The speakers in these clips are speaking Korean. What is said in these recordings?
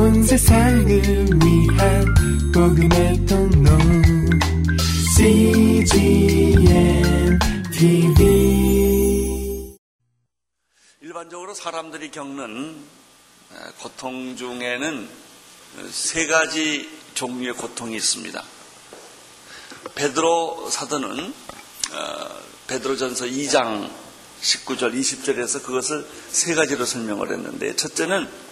온 세상을 위한 복음의 통로 CGM TV 일반적으로 사람들이 겪는 고통 중에는 세 가지 종류의 고통이 있습니다. 베드로 사도는 어, 베드로전서 2장 19절, 20절에서 그것을 세 가지로 설명을 했는데 첫째는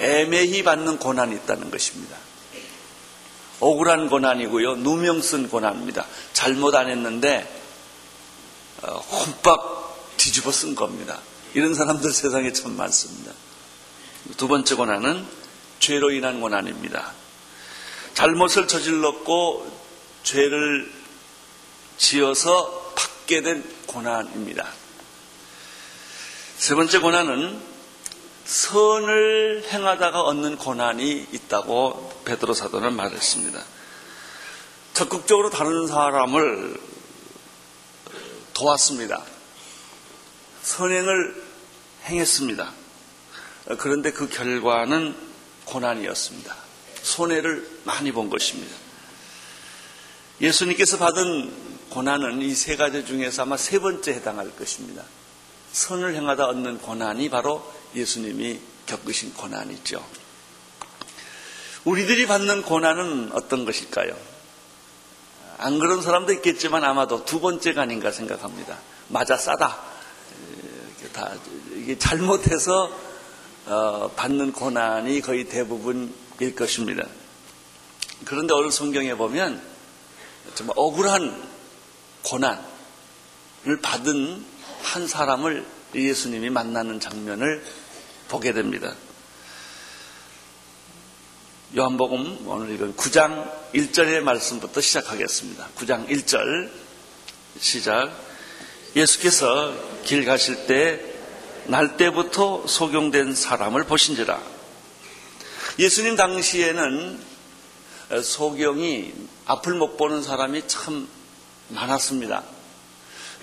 애매히 받는 고난이 있다는 것입니다. 억울한 고난이고요. 누명 쓴 고난입니다. 잘못 안 했는데 어, 혼밥 뒤집어 쓴 겁니다. 이런 사람들 세상에 참 많습니다. 두 번째 고난은 죄로 인한 고난입니다. 잘못을 저질렀고 죄를 지어서 받게 된 고난입니다. 세 번째 고난은 선을 행하다가 얻는 고난이 있다고 베드로 사도는 말했습니다. 적극적으로 다른 사람을 도왔습니다. 선행을 행했습니다. 그런데 그 결과는 고난이었습니다. 손해를 많이 본 것입니다. 예수님께서 받은 고난은 이 세 가지 중에서 아마 세 번째 해당할 것입니다. 선을 행하다 얻는 고난이 바로 예수님이 겪으신 고난이죠. 우리들이 받는 고난은 어떤 것일까요? 안 그런 사람도 있겠지만 아마도 두 번째가 아닌가 생각합니다. 맞아 싸다. 다 이게 잘못해서 어, 받는 고난이 거의 대부분일 것입니다. 그런데 오늘 성경에 보면 정말 억울한 고난을 받은 한 사람을 예수님이 만나는 장면을 보게 됩니다. 요한복음 오늘 읽은 9장 1절의 말씀부터 시작하겠습니다. 9장 1절 시작. 예수께서 길 가실 때 날 때부터 소경된 사람을 보신지라. 예수님 당시에는 소경이 앞을 못 보는 사람이 참 많았습니다.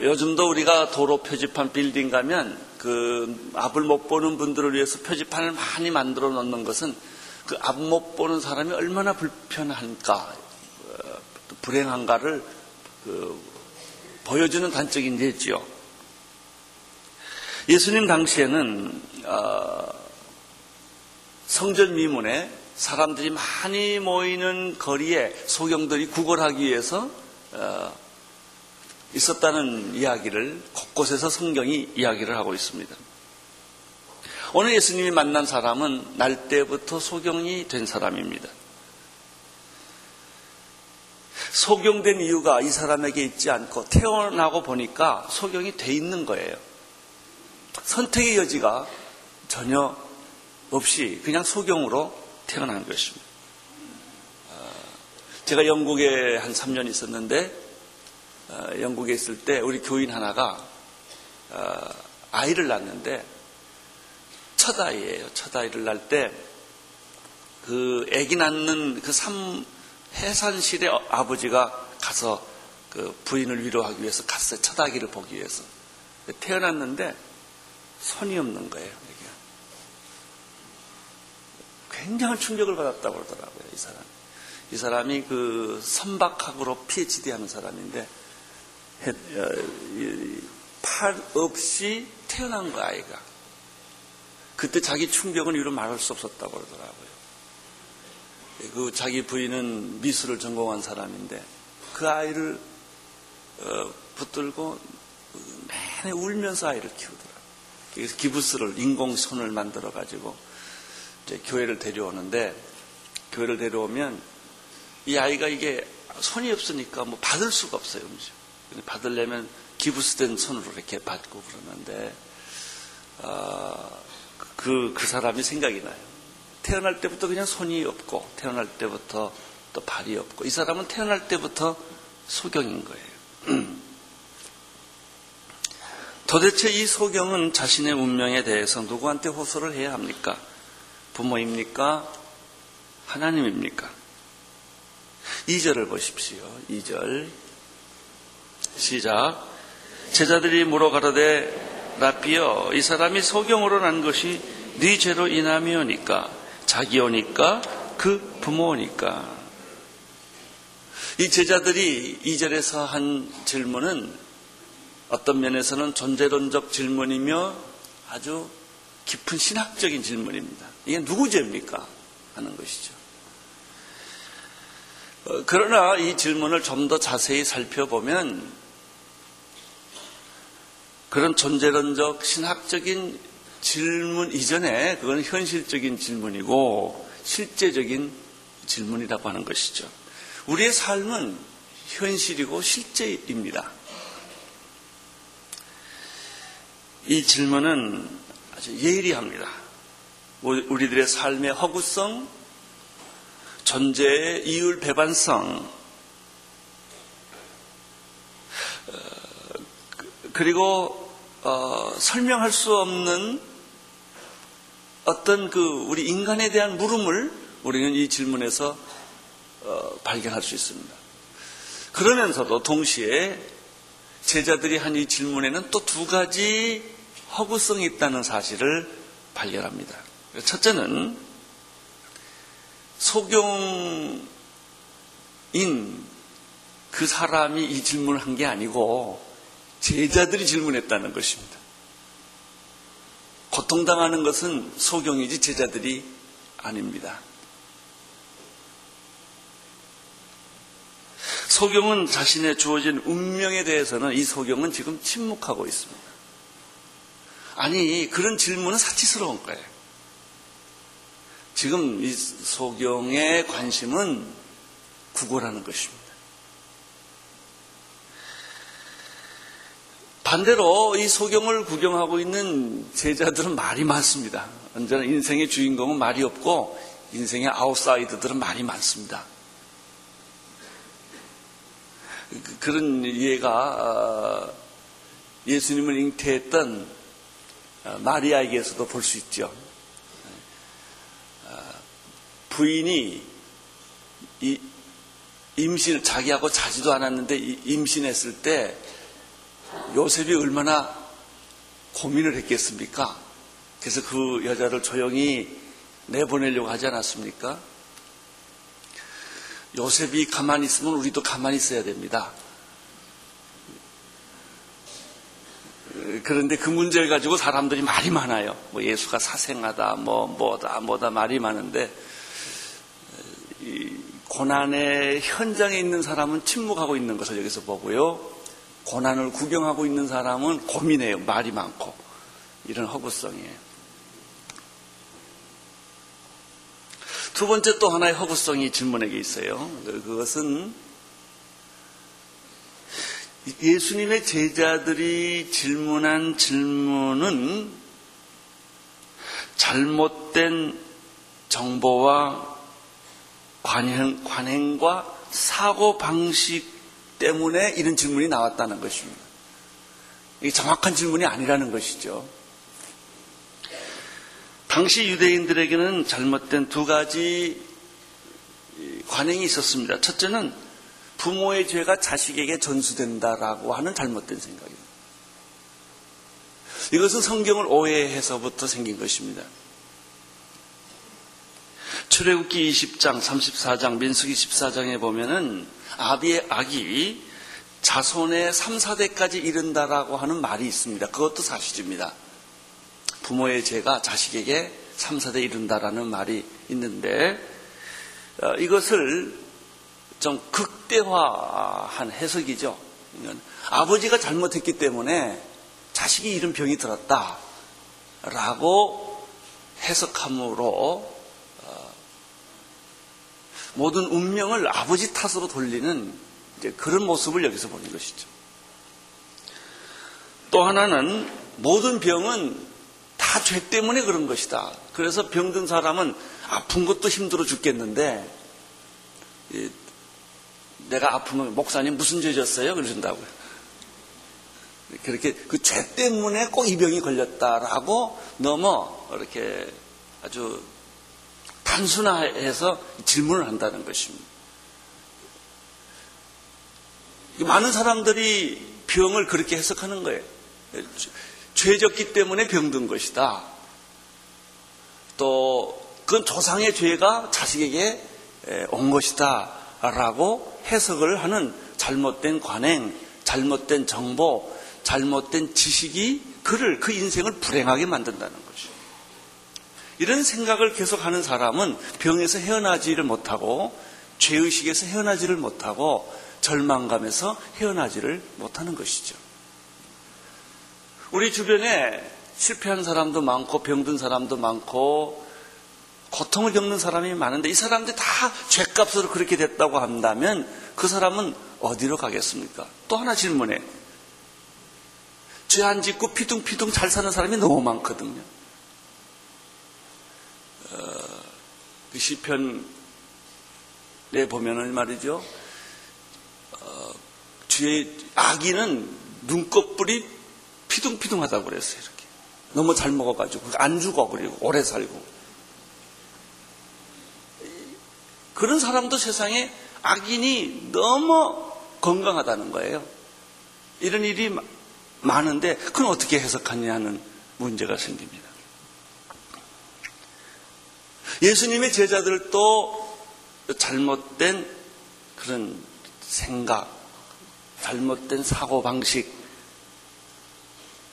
요즘도 우리가 도로 표지판 빌딩 가면 그 앞을 못 보는 분들을 위해서 표지판을 많이 만들어 놓는 것은 그 앞 못 보는 사람이 얼마나 불편한가, 어, 불행한가를 그 보여주는 단적인 예지요. 예수님 당시에는 어, 성전 미문에 사람들이 많이 모이는 거리에 소경들이 구걸하기 위해서 어, 있었다는 이야기를 곳곳에서 성경이 이야기를 하고 있습니다. 오늘 예수님이 만난 사람은 날 때부터 소경이 된 사람입니다. 소경된 이유가 이 사람에게 있지 않고 태어나고 보니까 소경이 돼 있는 거예요. 선택의 여지가 전혀 없이 그냥 소경으로 태어난 것입니다. 어, 제가 영국에 한 3년 있었는데 어, 영국에 있을 때 우리 교인 하나가 어, 아이를 낳는데 첫 아이예요. 첫 아이를 낳을 때 그 아기 낳는 그 삼 해산실에 아버지가 가서 그 부인을 위로하기 위해서 갔어요. 첫 아기를 보기 위해서 태어났는데 손이 없는 거예요. 굉장한 충격을 받았다고 그러더라고요. 이 사람. 이 사람이 그 선박학으로 PhD 하는 사람인데 어, 팔 없이 태어난 거 아이가. 그때 자기 충격은 이루 말할 수 없었다고 그러더라고요. 그 자기 부인은 미술을 전공한 사람인데 그 아이를 어, 붙들고 매일 울면서 아이를 키우더라고요. 그래서 기부스를 인공 손을 만들어 가지고 교회를 데려오는데 교회를 데려오면 이 아이가 이게 손이 없으니까 뭐 받을 수가 없어요 음식. 받으려면 기부스된 손으로 이렇게 받고 그러는데 어, 그, 그 사람이 생각이 나요. 태어날 때부터 그냥 손이 없고 태어날 때부터 또 발이 없고 이 사람은 태어날 때부터 소경인 거예요. 도대체 이 소경은 자신의 운명에 대해서 누구한테 호소를 해야 합니까? 부모입니까? 하나님입니까? 2절을 보십시오. 2절. 시작. 제자들이 물어 가로되 라비여 이 사람이 소경으로 난 것이 네 죄로 인함이오니까 자기 오니까 그 부모 오니까. 이 제자들이 이절에서한 질문은 어떤 면에서는 존재론적 질문이며 아주 깊은 신학적인 질문입니다. 이게 누구 죄입니까? 하는 것이죠. 어, 그러나 이 질문을 좀 더 자세히 살펴보면 그런 존재론적 신학적인 질문 이전에 그건 현실적인 질문이고 실제적인 질문이라고 하는 것이죠. 우리의 삶은 현실이고 실제입니다. 이 질문은 아주 예리합니다. 우리들의 삶의 허구성, 존재의 이율 배반성, 어, 그리고 어, 설명할 수 없는 어떤 그 우리 인간에 대한 물음을 우리는 이 질문에서 어, 발견할 수 있습니다. 그러면서도 동시에 제자들이 한 이 질문에는 또 두 가지 허구성이 있다는 사실을 발견합니다. 첫째는 소경인 그 사람이 이 질문을 한 게 아니고 제자들이 질문했다는 것입니다. 고통당하는 것은 소경이지 제자들이 아닙니다. 소경은 자신의 주어진 운명에 대해서는 이 소경은 지금 침묵하고 있습니다. 아니, 그런 질문은 사치스러운 거예요. 지금 이 소경의 관심은 구걸하는 것입니다. 반대로 이 소경을 구경하고 있는 제자들은 말이 많습니다. 언제나 인생의 주인공은 말이 없고 인생의 아웃사이더들은 말이 많습니다. 그, 그런 어, 예수님을 잉태했던 어, 마리아에게서도 볼 수 있죠. 어, 부인이 임신 자기하고 자지도 않았는데 임신했을 때 요셉이 얼마나 고민을 했겠습니까? 그래서 그 여자를 조용히 내보내려고 하지 않았습니까? 요셉이 가만히 있으면 우리도 가만히 있어야 됩니다. 그런데 그 문제를 가지고 사람들이 말이 많아요. 뭐 예수가 사생하다, 뭐 뭐다, 뭐다 말이 많은데 고난의 현장에 있는 사람은 침묵하고 있는 것을 여기서 보고요. 고난을 구경하고 있는 사람은 고민해요. 말이 많고 이런 허구성이에요. 두 번째 또 하나의 허구성이 질문에게 있어요. 그것은 예수님의 제자들이 질문한 질문은 잘못된 정보와 관행, 관행과 사고 방식 때문에 이런 질문이 나왔다는 것입니다. 이게 정확한 질문이 아니라는 것이죠. 당시 유대인들에게는 잘못된 두 가지 관행이 있었습니다. 첫째는 부모의 죄가 자식에게 전수된다라고 하는 잘못된 생각입니다. 이것은 성경을 오해해서부터 생긴 것입니다. 출애굽기 20장, 34장, 민수기 14장에 보면은 아비의 악이 자손의 3, 4대까지 이른다라고 하는 말이 있습니다. 그것도 사실입니다. 부모의 죄가 자식에게 3, 4대 이른다라는 말이 있는데 어, 이것을 좀 극대화한 해석이죠. 아버지가 잘못했기 때문에 자식이 이런 병이 들었다. 라고 해석함으로 어, 모든 운명을 아버지 탓으로 돌리는 그런 모습을 여기서 보는 것이죠. 또 하나는 모든 병은 다 죄 때문에 그런 것이다. 그래서 병든 사람은 아픈 것도 힘들어 죽겠는데 내가 아프면 목사님 무슨 죄 졌어요? 그러신다고요. 그렇게 그 죄 때문에 꼭 이 병이 걸렸다라고 너무 이렇게 아주 단순화해서 질문을 한다는 것입니다. 많은 사람들이 병을 그렇게 해석하는 거예요. 죄졌기 때문에 병든 것이다. 또 그건 조상의 죄가 자식에게 온 것이다. 라고 해석을 하는 잘못된 관행, 잘못된 정보, 잘못된 지식이 그를, 그 인생을 불행하게 만든다는 거죠. 이런 생각을 계속 하는 사람은 병에서 헤어나지를 못하고 죄의식에서 헤어나지를 못하고 절망감에서 헤어나지를 못하는 것이죠. 우리 주변에 실패한 사람도 많고 병든 사람도 많고 고통을 겪는 사람이 많은데 이 사람들이 다 죄값으로 그렇게 됐다고 한다면 그 사람은 어디로 가겠습니까? 또 하나 질문해. 죄 안 짓고 피둥피둥 잘 사는 사람이 너무 많거든요. 어, 그 시편에 보면은 말이죠. 어, 주의 아기는 눈꺼풀이 피둥피둥하다고 그랬어요. 이렇게 너무 잘 먹어가지고 안 죽어 그리고 오래 살고 그런 사람도 세상에 악인이 너무 건강하다는 거예요. 이런 일이 많은데 그건 어떻게 해석하냐는 문제가 생깁니다. 예수님의 제자들도 잘못된 그런 생각, 잘못된 사고방식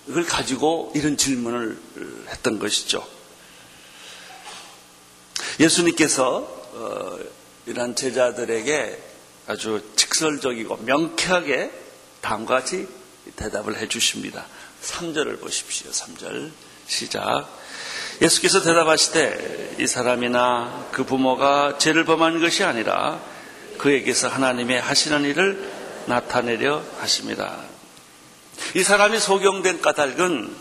을 가지고 이런 질문을 했던 것이죠. 예수님께서 어, 이런 제자들에게 아주 직설적이고 명쾌하게 다음과 같이 대답을 해 주십니다. 3절을 보십시오. 3절 시작. 예수께서 대답하시되 이 사람이나 그 부모가 죄를 범한 것이 아니라 그에게서 하나님의 하시는 일을 나타내려 하십니다. 이 사람이 소경된 까닭은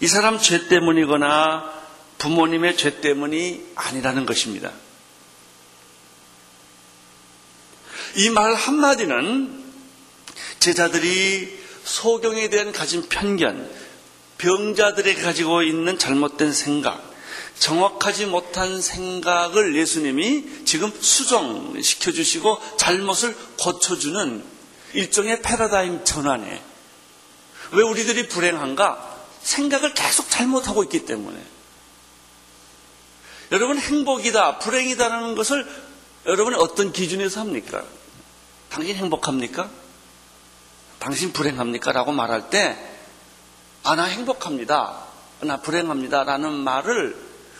이 사람 죄 때문이거나 부모님의 죄 때문이 아니라는 것입니다. 이 말 한마디는 제자들이 소경에 대한 가진 편견, 병자들이 가지고 있는 잘못된 생각, 정확하지 못한 생각을 예수님이 지금 수정시켜 주시고 잘못을 고쳐주는 일종의 패러다임 전환에 왜 우리들이 불행한가? 생각을 계속 잘못하고 있기 때문에 여러분 행복이다, 불행이다라는 것을 여러분이 어떤 기준에서 합니까? 당신 행복합니까? 당신 불행합니까? 라고 말할 때, 아, 나 행복합니다. 나 불행합니다. 라는 말을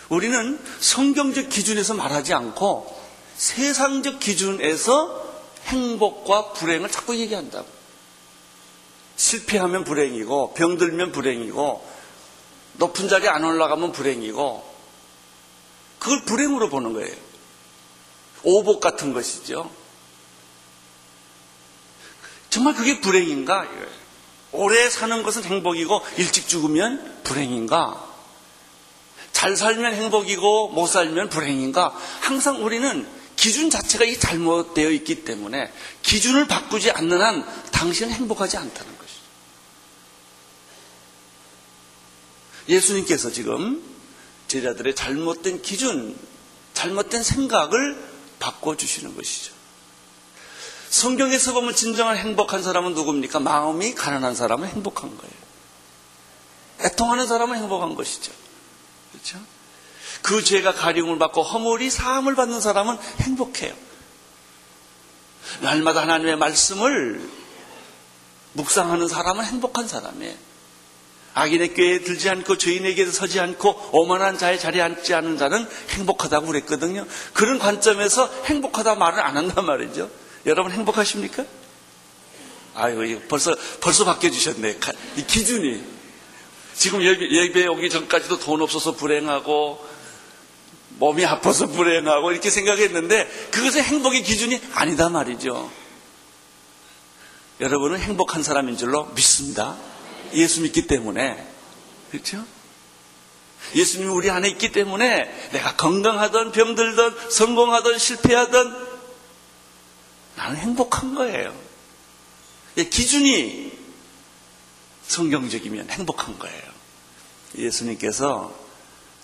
우리는 성경적 기준에서 말하지 않고 세상적 기준에서 행복과 불행을 자꾸 얘기한다고. 실패하면 불행이고, 병들면 불행이고, 높은 자리에 안 올라가면 불행이고, 그걸 불행으로 보는 거예요. 오복 같은 것이죠. 정말 그게 불행인가? 오래 사는 것은 행복이고 일찍 죽으면 불행인가? 잘 살면 행복이고 못 살면 불행인가? 항상 우리는 기준 자체가 이 잘못되어 있기 때문에 기준을 바꾸지 않는 한 당신은 행복하지 않다는 것이죠. 예수님께서 지금 제자들의 잘못된 기준, 잘못된 생각을 바꿔주시는 것이죠. 성경에서 보면 진정한 행복한 사람은 누굽니까? 마음이 가난한 사람은 행복한 거예요. 애통하는 사람은 행복한 것이죠. 그렇죠? 그 죄가 가림을 받고 허물이 사함을 받는 사람은 행복해요. 날마다 하나님의 말씀을 묵상하는 사람은 행복한 사람이에요. 악인의 꾀에 들지 않고 죄인에게도 서지 않고 오만한 자의 자리에 앉지 않은 자는 행복하다고 그랬거든요. 그런 관점에서 행복하다 말을 안 한단 말이죠. 여러분 행복하십니까? 아유, 벌써, 벌써 바뀌어주셨네. 이 기준이. 지금 예배, 오기 전까지도 돈 없어서 불행하고, 몸이 아파서 불행하고, 이렇게 생각했는데, 그것은 행복의 기준이 아니다 말이죠. 여러분은 행복한 사람인 줄로 믿습니다. 예수 믿기 때문에. 그렇죠? 예수님이 우리 안에 있기 때문에 내가 건강하던 병들던 성공하던 실패하던 나는 행복한 거예요. 기준이 성경적이면 행복한 거예요. 예수님께서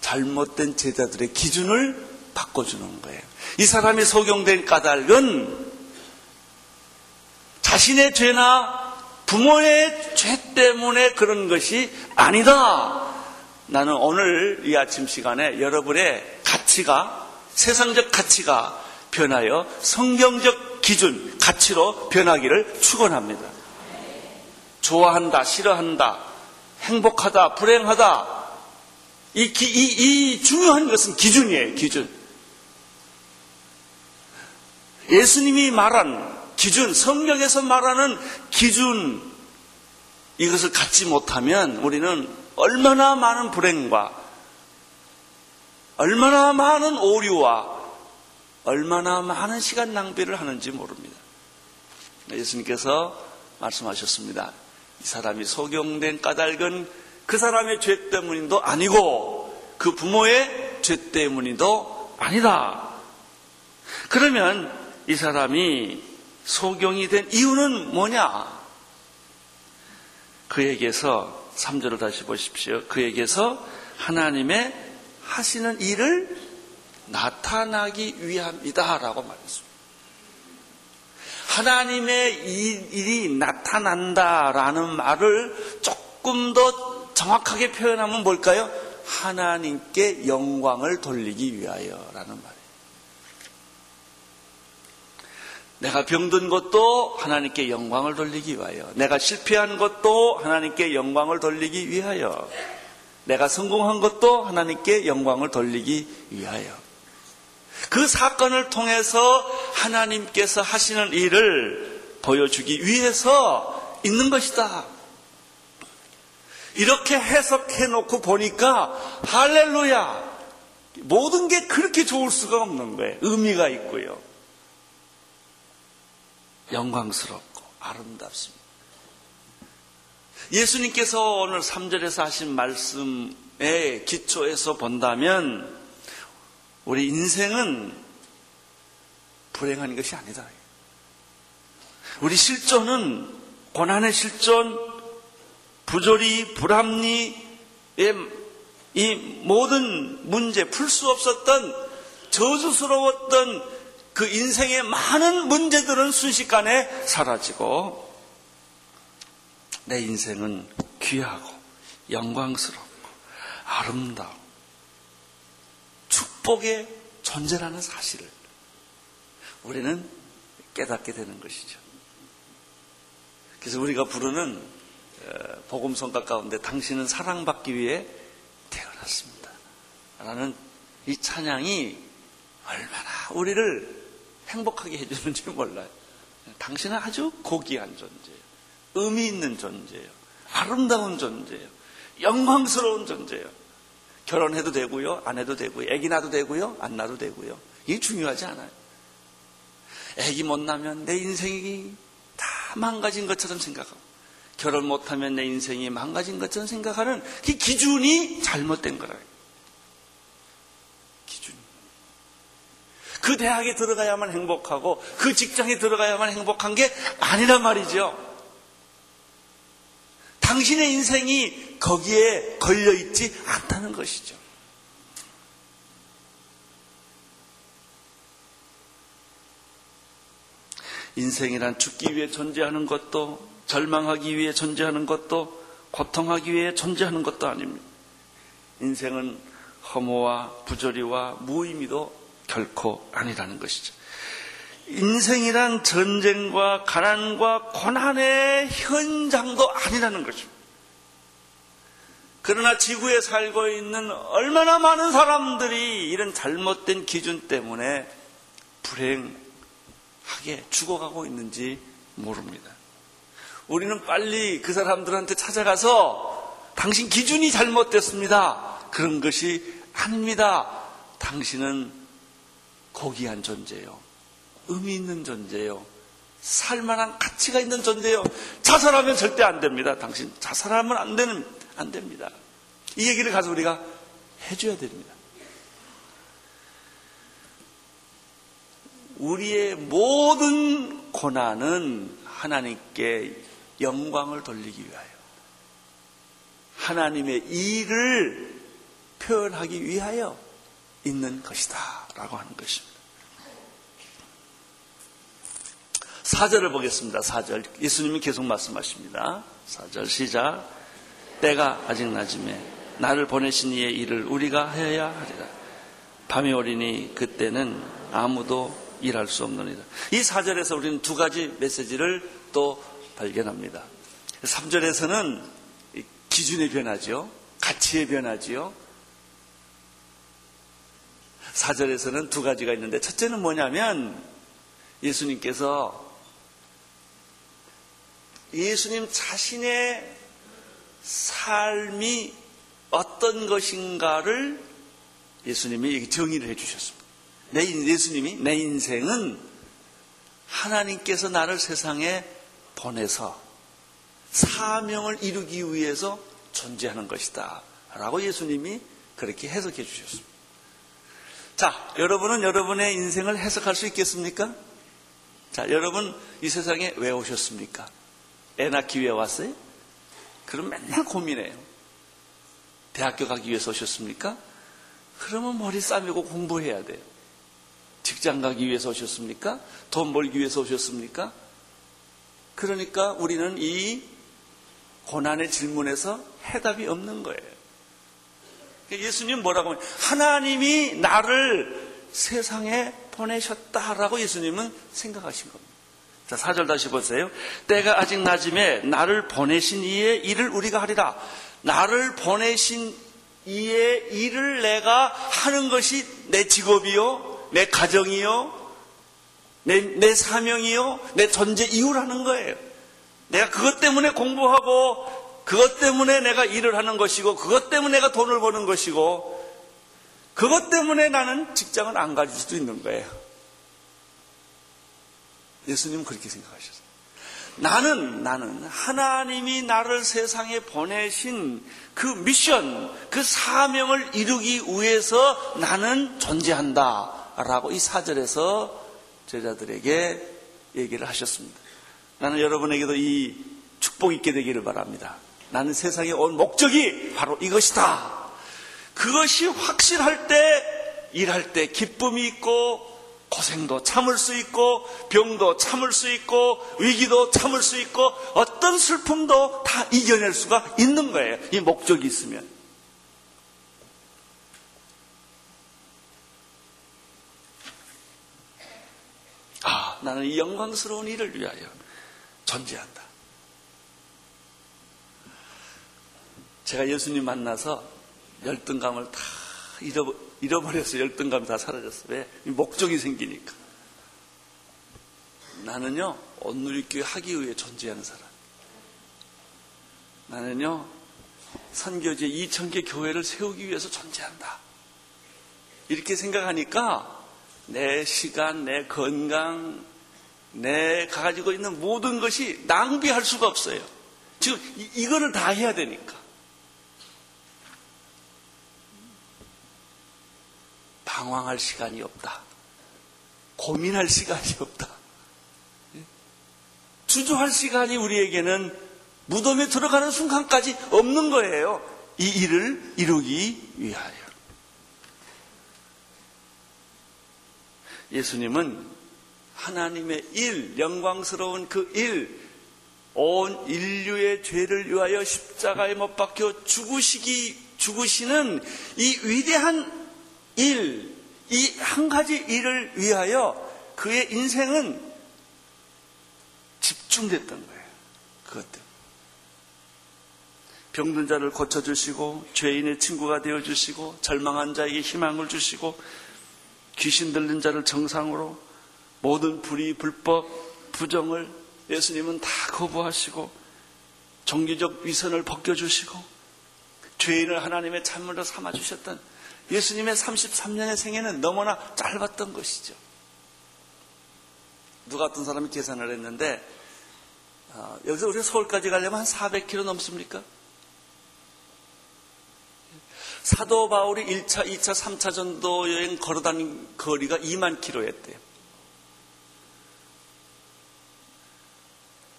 잘못된 제자들의 기준을 바꿔주는 거예요. 이 사람이 소경된 까닭은 자신의 죄나 부모의 죄 때문에 그런 것이 아니다. 나는 오늘 이 아침 시간에 여러분의 가치가 세상적 가치가 변하여 성경적 기준, 가치로 변하기를 축원합니다. 좋아한다, 싫어한다, 행복하다, 불행하다. 이, 기, 이, 이 중요한 것은 기준이에요, 기준. 예수님이 말한 기준, 성경에서 말하는 기준, 이것을 갖지 못하면 우리는 얼마나 많은 불행과 얼마나 많은 오류와 얼마나 많은 시간 낭비를 하는지 모릅니다. 예수님께서 말씀하셨습니다. 이 사람이 소경된 까닭은 그 사람의 죄 때문인도 아니고 그 부모의 죄 때문인도 아니다. 그러면 이 사람이 소경이 된 이유는 뭐냐? 그에게서 3절을 다시 보십시오. 그에게서 하나님의 하시는 일을 나타나기 위함이다라고 말했습니다. 하나님의 일이 나타난다라는 말을 조금 더 정확하게 표현하면 뭘까요? 하나님께 영광을 돌리기 위하여라는 말이에요. 내가 병든 것도 하나님께 영광을 돌리기 위하여. 내가 실패한 것도 하나님께 영광을 돌리기 위하여. 내가 성공한 것도 하나님께 영광을 돌리기 위하여. 그 사건을 통해서 하나님께서 하시는 일을 보여주기 위해서 있는 것이다. 이렇게 해석해 놓고 보니까 할렐루야! 모든 게 그렇게 좋을 수가 없는 거예요. 의미가 있고요. 영광스럽고 아름답습니다. 예수님께서 오늘 3절에서 하신 말씀의 기초에서 본다면 우리 인생은 불행한 것이 아니다. 우리 실존은 고난의 실존, 부조리, 불합리의 이 모든 문제, 풀 수 없었던 저주스러웠던 그 인생의 많은 문제들은 순식간에 사라지고 내 인생은 귀하고 영광스럽고 아름다워 축복의 존재라는 사실을 우리는 깨닫게 되는 것이죠. 그래서 우리가 부르는 어, 복음 성가 가운데 당신은 사랑받기 위해 태어났습니다. 라는 이 찬양이 얼마나 우리를 행복하게 해주는지 몰라요. 당신은 아주 고귀한 존재예요. 의미 있는 존재예요. 아름다운 존재예요. 영광스러운 존재예요. 결혼해도 되고요, 안 해도 되고요, 애기 낳아도 되고요, 안 낳아도 되고요. 이게 중요하지 않아요. 애기 못 낳으면 내 인생이 다 망가진 것처럼 생각하고, 결혼 못하면 내 인생이 망가진 것처럼 생각하는 그 기준이 잘못된 거라요. 기준. 그 대학에 들어가야만 행복하고, 그 직장에 들어가야만 행복한 게 아니란 말이죠. 당신의 인생이 거기에 걸려 있지 않다는 것이죠. 인생이란 죽기 위해 존재하는 것도 절망하기 위해 존재하는 것도 고통하기 위해 존재하는 것도 아닙니다. 인생은 허무와 부조리와 무의미도 결코 아니라는 것이죠. 인생이란 전쟁과 가난과 고난의 현장도 아니라는 것입니다. 그러나 지구에 살고 있는 얼마나 많은 사람들이 이런 잘못된 기준 때문에 불행하게 죽어가고 있는지 모릅니다. 우리는 빨리 그 사람들한테 찾아가서 당신 기준이 잘못됐습니다. 그런 것이 아닙니다. 당신은 고귀한 존재요. 의미 있는 존재요. 살만한 가치가 있는 존재요. 자살하면 절대 안 됩니다. 당신 자살하면 안 되는 안 됩니다. 이 얘기를 가서 우리가 해줘야 됩니다. 우리의 모든 고난은 하나님께 영광을 돌리기 위하여 하나님의 일을 표현하기 위하여 있는 것이다 라고 하는 것입니다. 4절을 보겠습니다. 4절. 예수님이 계속 말씀하십니다. 4절 시작. 때가 아직 낮음에 나를 보내신 이의 일을 우리가 하여야 하리라. 밤이 오리니 그때는 아무도 일할 수 없느니라. 이 사절에서 우리는 두 가지 메시지를 또 발견합니다. 3절에서는 기준의 변화죠. 가치의 변화지요. 4절에서는 두 가지가 있는데 첫째는 뭐냐면 예수님께서 예수님 자신의 삶이 어떤 것인가를 예수님이 정의를 해 주셨습니다. 내 예수님이 내 인생은 하나님께서 나를 세상에 보내서 사명을 이루기 위해서 존재하는 것이다. 라고 예수님이 그렇게 해석해 주셨습니다. 자, 여러분은 여러분의 인생을 해석할 수 있겠습니까? 자, 여러분 이 세상에 왜 오셨습니까? 애 낳기 위해 왔어요? 그럼 맨날 고민해요. 대학교 가기 위해서 오셨습니까? 그러면 머리 싸매고 공부해야 돼요. 직장 가기 위해서 오셨습니까? 돈 벌기 위해서 오셨습니까? 그러니까 우리는 이 고난의 질문에서 해답이 없는 거예요. 예수님 뭐라고 하면 하나님이 나를 세상에 보내셨다라고 예수님은 생각하신 겁니다. 자, 4절 다시 보세요. 때가 아직 낮음에 나를 보내신 이의 일을 우리가 하리라. 나를 보내신 이의 일을 내가 하는 것이 내 직업이요, 내 가정이요, 내, 내 사명이요, 내 존재 이유라는 거예요. 내가 그것 때문에 공부하고, 그것 때문에 내가 일을 하는 것이고, 그것 때문에 내가 돈을 버는 것이고, 그것 때문에 나는 직장을 안 가질 수도 있는 거예요. 예수님은 그렇게 생각하셨어요. 나는, 나는 하나님이 나를 세상에 보내신 그 미션, 그 사명을 이루기 위해서 나는 존재한다. 라고 이 사절에서 제자들에게 얘기를 하셨습니다. 나는 여러분에게도 이 축복 있게 되기를 바랍니다. 나는 세상에 온 목적이 바로 이것이다. 그것이 확실할 때, 일할 때 기쁨이 있고, 고생도 참을 수 있고, 병도 참을 수 있고, 위기도 참을 수 있고, 어떤 슬픔도 다 이겨낼 수가 있는 거예요. 이 목적이 있으면. 아, 나는 이 영광스러운 일을 위하여 존재한다. 제가 예수님 만나서 열등감을 다 잃어버, 잃어버려서 열등감이 다 사라졌어. 왜? 목적이 생기니까. 나는요, 온누리교회 하기 위해 존재하는 사람. 나는요, 선교제 2천개 교회를 세우기 위해서 존재한다. 이렇게 생각하니까 내 시간, 내 건강, 내 가지고 있는 모든 것이 낭비할 수가 없어요. 지금 이, 이거를 다 해야 되니까. 방황할 시간이 없다. 고민할 시간이 없다. 주저할 시간이 우리에게는 무덤에 들어가는 순간까지 없는 거예요. 이 일을 이루기 위하여. 예수님은 하나님의 일, 영광스러운 그 일, 온 인류의 죄를 위하여 십자가에 못 박혀 죽으시기, 죽으시는 이 위대한 일, 이 한 가지 일을 위하여 그의 인생은 집중됐던 거예요. 그것 때문에. 병든 자를 고쳐주시고, 죄인의 친구가 되어주시고, 절망한 자에게 희망을 주시고, 귀신 들린 자를 정상으로, 모든 불의, 불법, 부정을 예수님은 다 거부하시고, 종교적 위선을 벗겨주시고, 죄인을 하나님의 찬물로 삼아주셨던 예수님의 33년의 생애는 너무나 짧았던 것이죠. 누가 어떤 사람이 계산을 했는데 어, 여기서 우리가 서울까지 가려면 한 400km 넘습니까? 사도 바울이 1차, 2차, 3차 전도 여행 걸어다닌 거리가 2만 킬로였대요.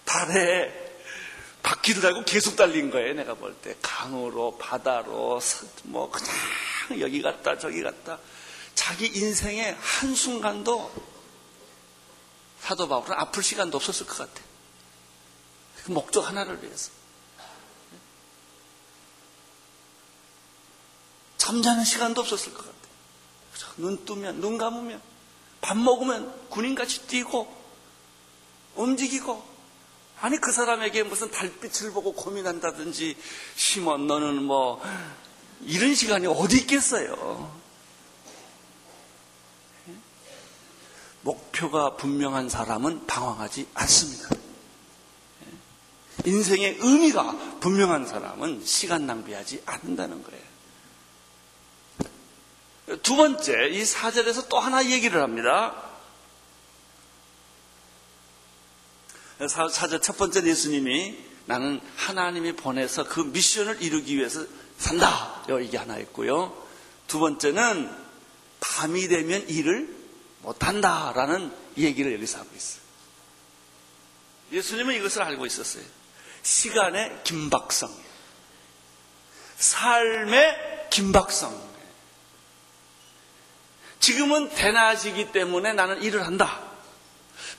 달에 바퀴를 달고 계속 달린 거예요, 내가 볼 때. 강으로, 바다로, 뭐, 그냥 여기 갔다, 저기 갔다. 자기 인생의 한 순간도 사도 바울은 아플 시간도 없었을 것 같아요. 그 목적 하나를 위해서. 잠자는 시간도 없었을 것 같아요. 눈 뜨면, 눈 감으면, 밥 먹으면 군인같이 뛰고, 움직이고, 아니, 그 사람에게 무슨 달빛을 보고 고민한다든지, 시몬, 너는 뭐, 이런 시간이 어디 있겠어요? 목표가 분명한 사람은 방황하지 않습니다. 인생의 의미가 분명한 사람은 시간 낭비하지 않는다는 거예요. 두 번째, 이 사절에서 또 하나 얘기를 합니다. 사절 첫 번째 예수님이 나는 하나님이 보내서 그 미션을 이루기 위해서 산다. 이게 하나 있고요. 두 번째는 밤이 되면 일을 못한다 라는 얘기를 여기서 하고 있어요. 예수님은 이것을 알고 있었어요. 시간의 긴박성, 삶의 긴박성. 지금은 대낮이기 때문에 나는 일을 한다.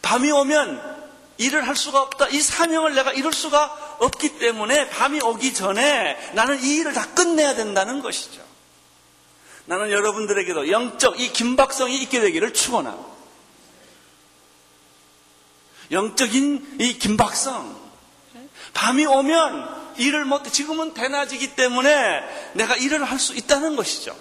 밤이 오면 일을 할 수가 없다. 이 사명을 내가 이룰 수가 없기 때문에 밤이 오기 전에 나는 이 일을 다 끝내야 된다는 것이죠. 나는 여러분들에게도 영적 이 긴박성이 있게 되기를 축원합니다. 영적인 이 긴박성. 밤이 오면 일을 못, 지금은 대낮이기 때문에 내가 일을 할 수 있다는 것이죠.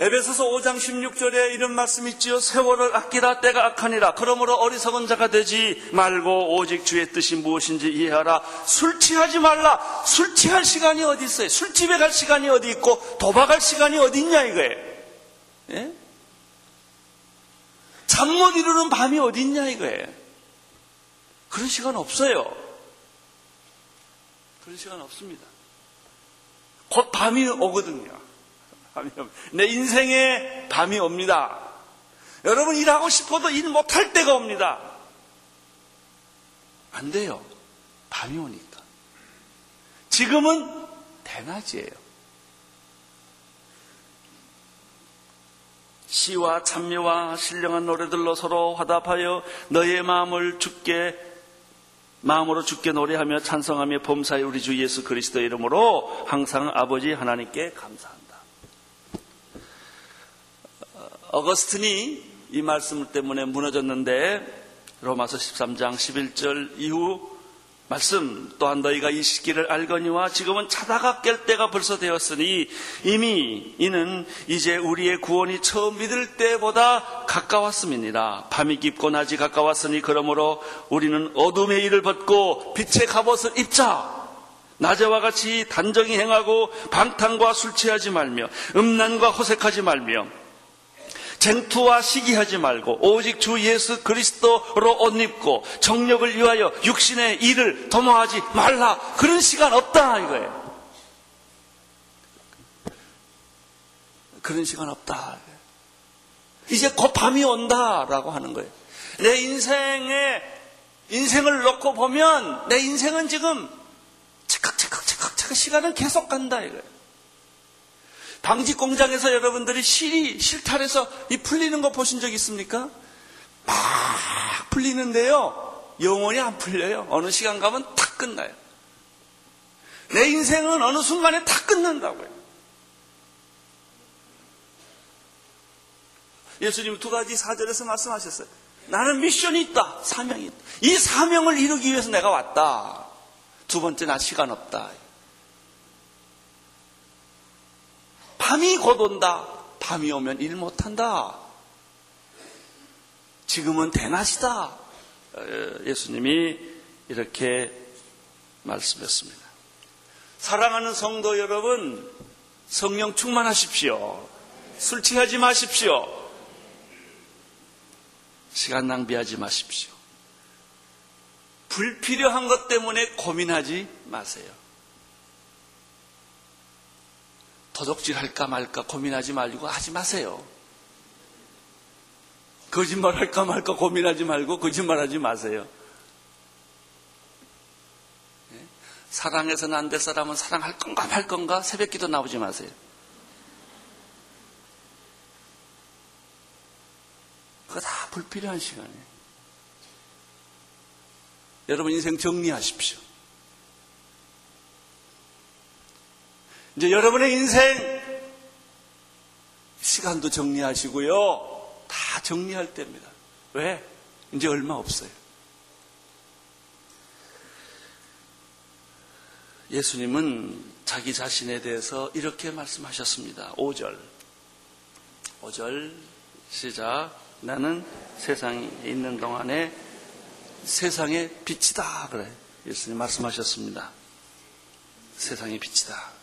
에베소서 5장 16절에 이런 말씀이 있지요. 세월을 아끼라 때가 악하니라. 그러므로 어리석은 자가 되지 말고 오직 주의 뜻이 무엇인지 이해하라. 술 취하지 말라. 술 취할 시간이 어디 있어요? 술집에 갈 시간이 어디 있고 도박할 시간이 어디 있냐 이거예요. 예? 잠못 이루는 밤이 어디 있냐 이거예요. 그런 시간 없어요. 그런 시간 없습니다. 곧 밤이 오거든요. 밤이 내 인생에 밤이 옵니다. 여러분 일하고 싶어도 일 못할 때가 옵니다. 안 돼요. 밤이 오니까. 지금은 대낮이에요. 시와 찬미와 신령한 노래들로 서로 화답하여 너의 마음을 죽게 마음으로 죽게 노래하며 찬성하며 범사에 우리 주 예수 그리스도의 이름으로 항상 아버지 하나님께 감사합니다. 어거스틴이 이 말씀 때문에 무너졌는데 로마서 13장 11절 이후 말씀 또한 너희가 이 시기를 알거니와 지금은 자다가 깰 때가 벌써 되었으니 이미 이는 이제 우리의 구원이 처음 믿을 때보다 가까웠음이니라. 밤이 깊고 낮이 가까웠으니 그러므로 우리는 어둠의 일을 벗고 빛의 갑옷을 입자. 낮에와 같이 단정히 행하고 방탕과 술 취하지 말며 음란과 호색하지 말며 쟁투와 시기하지 말고 오직 주 예수 그리스도로 옷 입고 정력을 위하여 육신의 일을 도모하지 말라. 그런 시간 없다 이거예요. 그런 시간 없다. 이제 곧 밤이 온다라고 하는 거예요. 내 인생에 인생을 놓고 보면 내 인생은 지금 찰칵찰칵찰칵 시간은 계속 간다 이거예요. 방직 공장에서 여러분들이 실이 실탈해서 이 풀리는 거 보신 적 있습니까? 막 풀리는데요. 영원히 안 풀려요. 어느 시간 가면 다 끝나요. 내 인생은 어느 순간에 다 끝난다고요. 예수님 두 가지 사절에서 말씀하셨어요. 나는 미션이 있다. 사명이 있다. 이 사명을 이루기 위해서 내가 왔다. 두 번째, 나 시간 없다. 밤이 곧 온다. 밤이 오면 일 못한다. 지금은 대낮이다. 어, 예수님이 이렇게 말씀했습니다. 사랑하는 성도 여러분, 성령 충만하십시오. 술 취하지 마십시오. 시간 낭비하지 마십시오. 불필요한 것 때문에 고민하지 마세요. 도둑질 할까 말까 고민하지 말고 하지 마세요. 거짓말 할까 말까 고민하지 말고 거짓말 하지 마세요. 네? 사랑해서는 안 될 사람은 사랑할 건가 말 건가 새벽 기도 나오지 마세요. 그거 다 불필요한 시간이에요. 여러분 인생 정리하십시오. 이제 여러분의 인생 시간도 정리하시고요. 다 정리할 때입니다. 왜? 이제 얼마 없어요. 예수님은 자기 자신에 대해서 이렇게 말씀하셨습니다. 5절. 5절 시작. 나는 세상에 있는 동안에 세상의 빛이다. 그래. 예수님 말씀하셨습니다. 세상의 빛이다.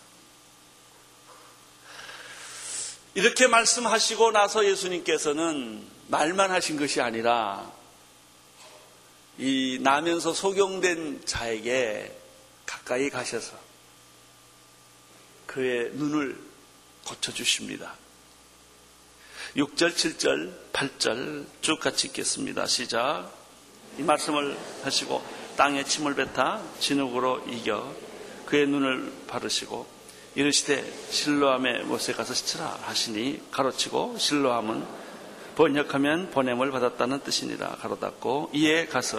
이렇게 말씀하시고 나서 예수님께서는 말만 하신 것이 아니라 이 나면서 소경된 자에게 가까이 가셔서 그의 눈을 고쳐주십니다. 6절, 7절, 8절 쭉 같이 읽겠습니다. 시작. 이 말씀을 하시고 땅에 침을 뱉아 진흙으로 이겨 그의 눈을 바르시고 이르시되 실로함에 못에 가서 씻으라 하시니 가로치고 실로함은 번역하면 보냄을 받았다는 뜻이니라 가로닫고 이에 가서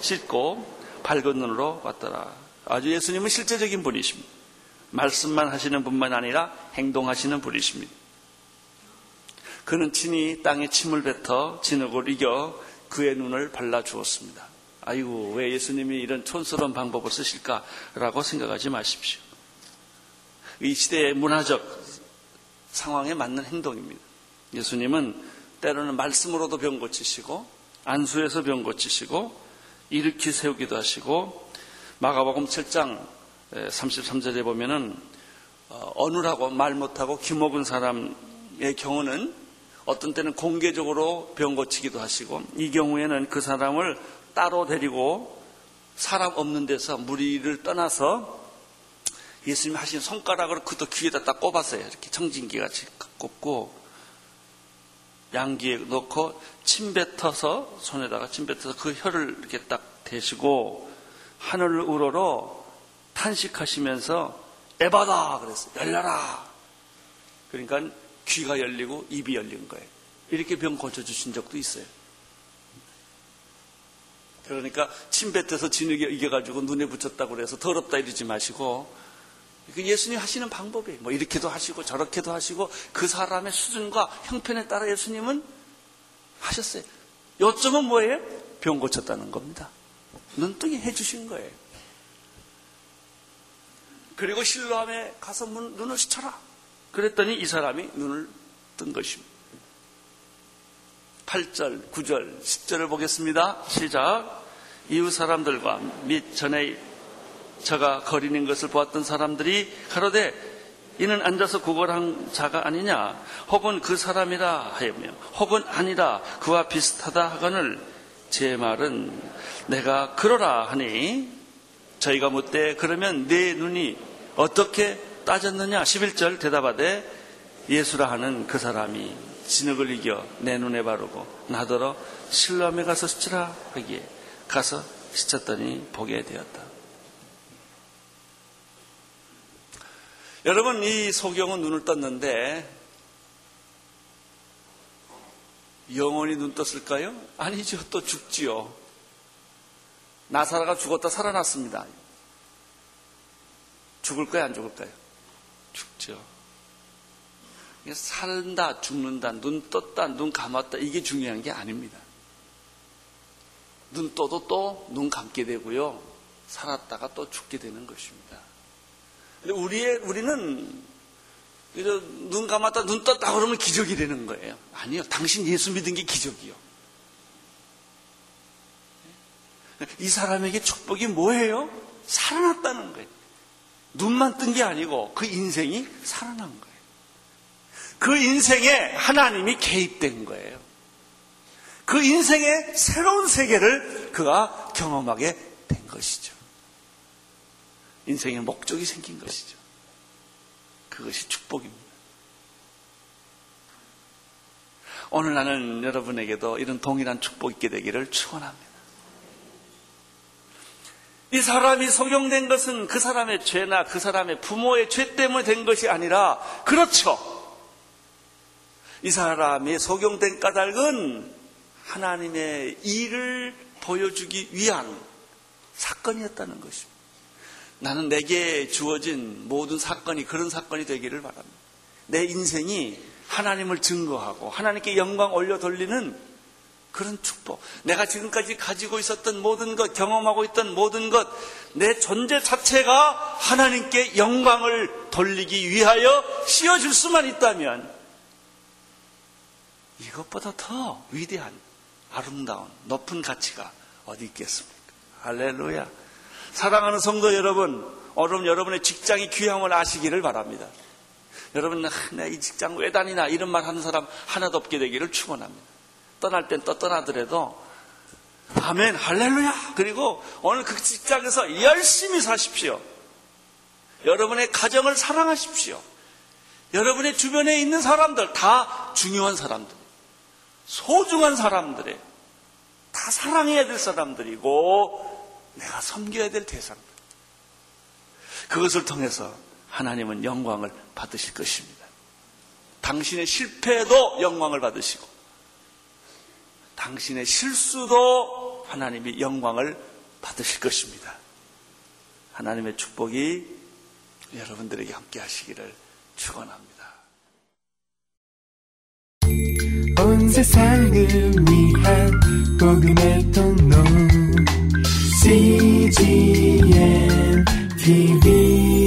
씻고 밝은 눈으로 왔더라. 아주 예수님은 실제적인 분이십니다. 말씀만 하시는 분만 아니라 행동하시는 분이십니다. 그는 친히 땅에 침을 뱉어 진흙을 이겨 그의 눈을 발라주었습니다. 아이고 왜 예수님이 이런 촌스러운 방법을 쓰실까라고 생각하지 마십시오 이 시대의 문화적 상황에 맞는 행동입니다. 예수님은 때로는 말씀으로도 병 고치시고 안수에서 병 고치시고 일으키 세우기도 하시고 마가복음 7장 33절에 보면은 어, 어느라고 말 못하고 귀먹은 사람의 경우는 어떤 때는 공개적으로 병 고치기도 하시고 이 경우에는 그 사람을 따로 데리고 사람 없는 데서 무리를 떠나서 예수님이 하신 손가락으로 그도 귀에다 딱 꼽았어요. 이렇게 청진기 같이 꼽고 양귀에 넣고 침 뱉어서 손에다가 침 뱉어서 그 혀를 이렇게 딱 대시고 하늘 우러러 탄식하시면서 에바다 그랬어요. 열려라. 그러니까 귀가 열리고 입이 열린 거예요. 이렇게 병 고쳐주신 적도 있어요. 그러니까 침 뱉어서 진흙에 이겨가지고 눈에 붙였다고 그래서 더럽다 이러지 마시고 그 예수님 하시는 방법이에요. 뭐 이렇게도 하시고 저렇게도 하시고 그 사람의 수준과 형편에 따라 예수님은 하셨어요. 요점은 뭐예요? 병 고쳤다는 겁니다. 눈뜨게 해주신 거예요. 그리고 실로함에 가서 문, 눈을 씻쳐라. 그랬더니 이 사람이 눈을 뜬 것입니다. 8절, 9절, 10절을 보겠습니다. 시작. 이웃 사람들과 및 전에 저가 거리는 것을 보았던 사람들이 가로되 이는 앉아서 구걸한 자가 아니냐 혹은 그 사람이라 하였며 혹은 아니라 그와 비슷하다 하거늘 제 말은 내가 그러라 하니 저희가 묻되 그러면 내 눈이 어떻게 따졌느냐 11절 대답하되 예수라 하는 그 사람이 진흙을 이겨 내 눈에 바르고 나더러 실로암에 가서 씻으라 하기에 가서 씻었더니 보게 되었다. 여러분, 이 소경은 눈을 떴는데, 영원히 눈 떴을까요? 아니죠. 또 죽지요. 나사라가 죽었다 살아났습니다. 죽을까요? 안 죽을까요? 죽죠. 살다, 죽는다, 눈 떴다, 눈 감았다, 이게 중요한 게 아닙니다. 눈 떠도 또 눈 감게 되고요. 살았다가 또 죽게 되는 것입니다. 우리의, 우리는 눈 감았다 눈 떴다 그러면 기적이 되는 거예요. 아니요. 당신 예수 믿은 게 기적이요. 이 사람에게 축복이 뭐예요? 살아났다는 거예요. 눈만 뜬 게 아니고 그 인생이 살아난 거예요. 그 인생에 하나님이 개입된 거예요. 그 인생의 새로운 세계를 그가 경험하게 된 것이죠. 인생의 목적이 생긴 것이죠. 그것이 축복입니다. 오늘 나는 여러분에게도 이런 동일한 축복 있게 되기를 축원합니다. 이 사람이 소경된 것은 그 사람의 죄나 그 사람의 부모의 죄 때문에 된 것이 아니라 그렇죠. 이 사람이 소경된 까닭은 하나님의 일을 보여주기 위한 사건이었다는 것입니다. 나는 내게 주어진 모든 사건이 그런 사건이 되기를 바랍니다. 내 인생이 하나님을 증거하고 하나님께 영광 올려 돌리는 그런 축복. 내가 지금까지 가지고 있었던 모든 것, 경험하고 있던 모든 것, 내 존재 자체가 하나님께 영광을 돌리기 위하여 씌워줄 수만 있다면 이것보다 더 위대한, 아름다운, 높은 가치가 어디 있겠습니까? 할렐루야. 사랑하는 성도 여러분, 오늘 여러분의 직장이 귀함을 아시기를 바랍니다. 여러분, 내이 직장 왜 다니나 이런 말 하는 사람 하나도 없게 되기를 축원합니다. 떠날 땐 또 떠나더라도 아멘 할렐루야 그리고 오늘 그 직장에서 열심히 사십시오. 여러분의 가정을 사랑하십시오. 여러분의 주변에 있는 사람들 다 중요한 사람들, 소중한 사람들에 다 사랑해야 될 사람들이고 내가 섬겨야 될 대상들. 그것을 통해서 하나님은 영광을 받으실 것입니다. 당신의 실패에도 영광을 받으시고 당신의 실수도 하나님이 영광을 받으실 것입니다. 하나님의 축복이 여러분들에게 함께 하시기를 축원합니다. 온 세상을 위한 복음의 통 第几页？体力。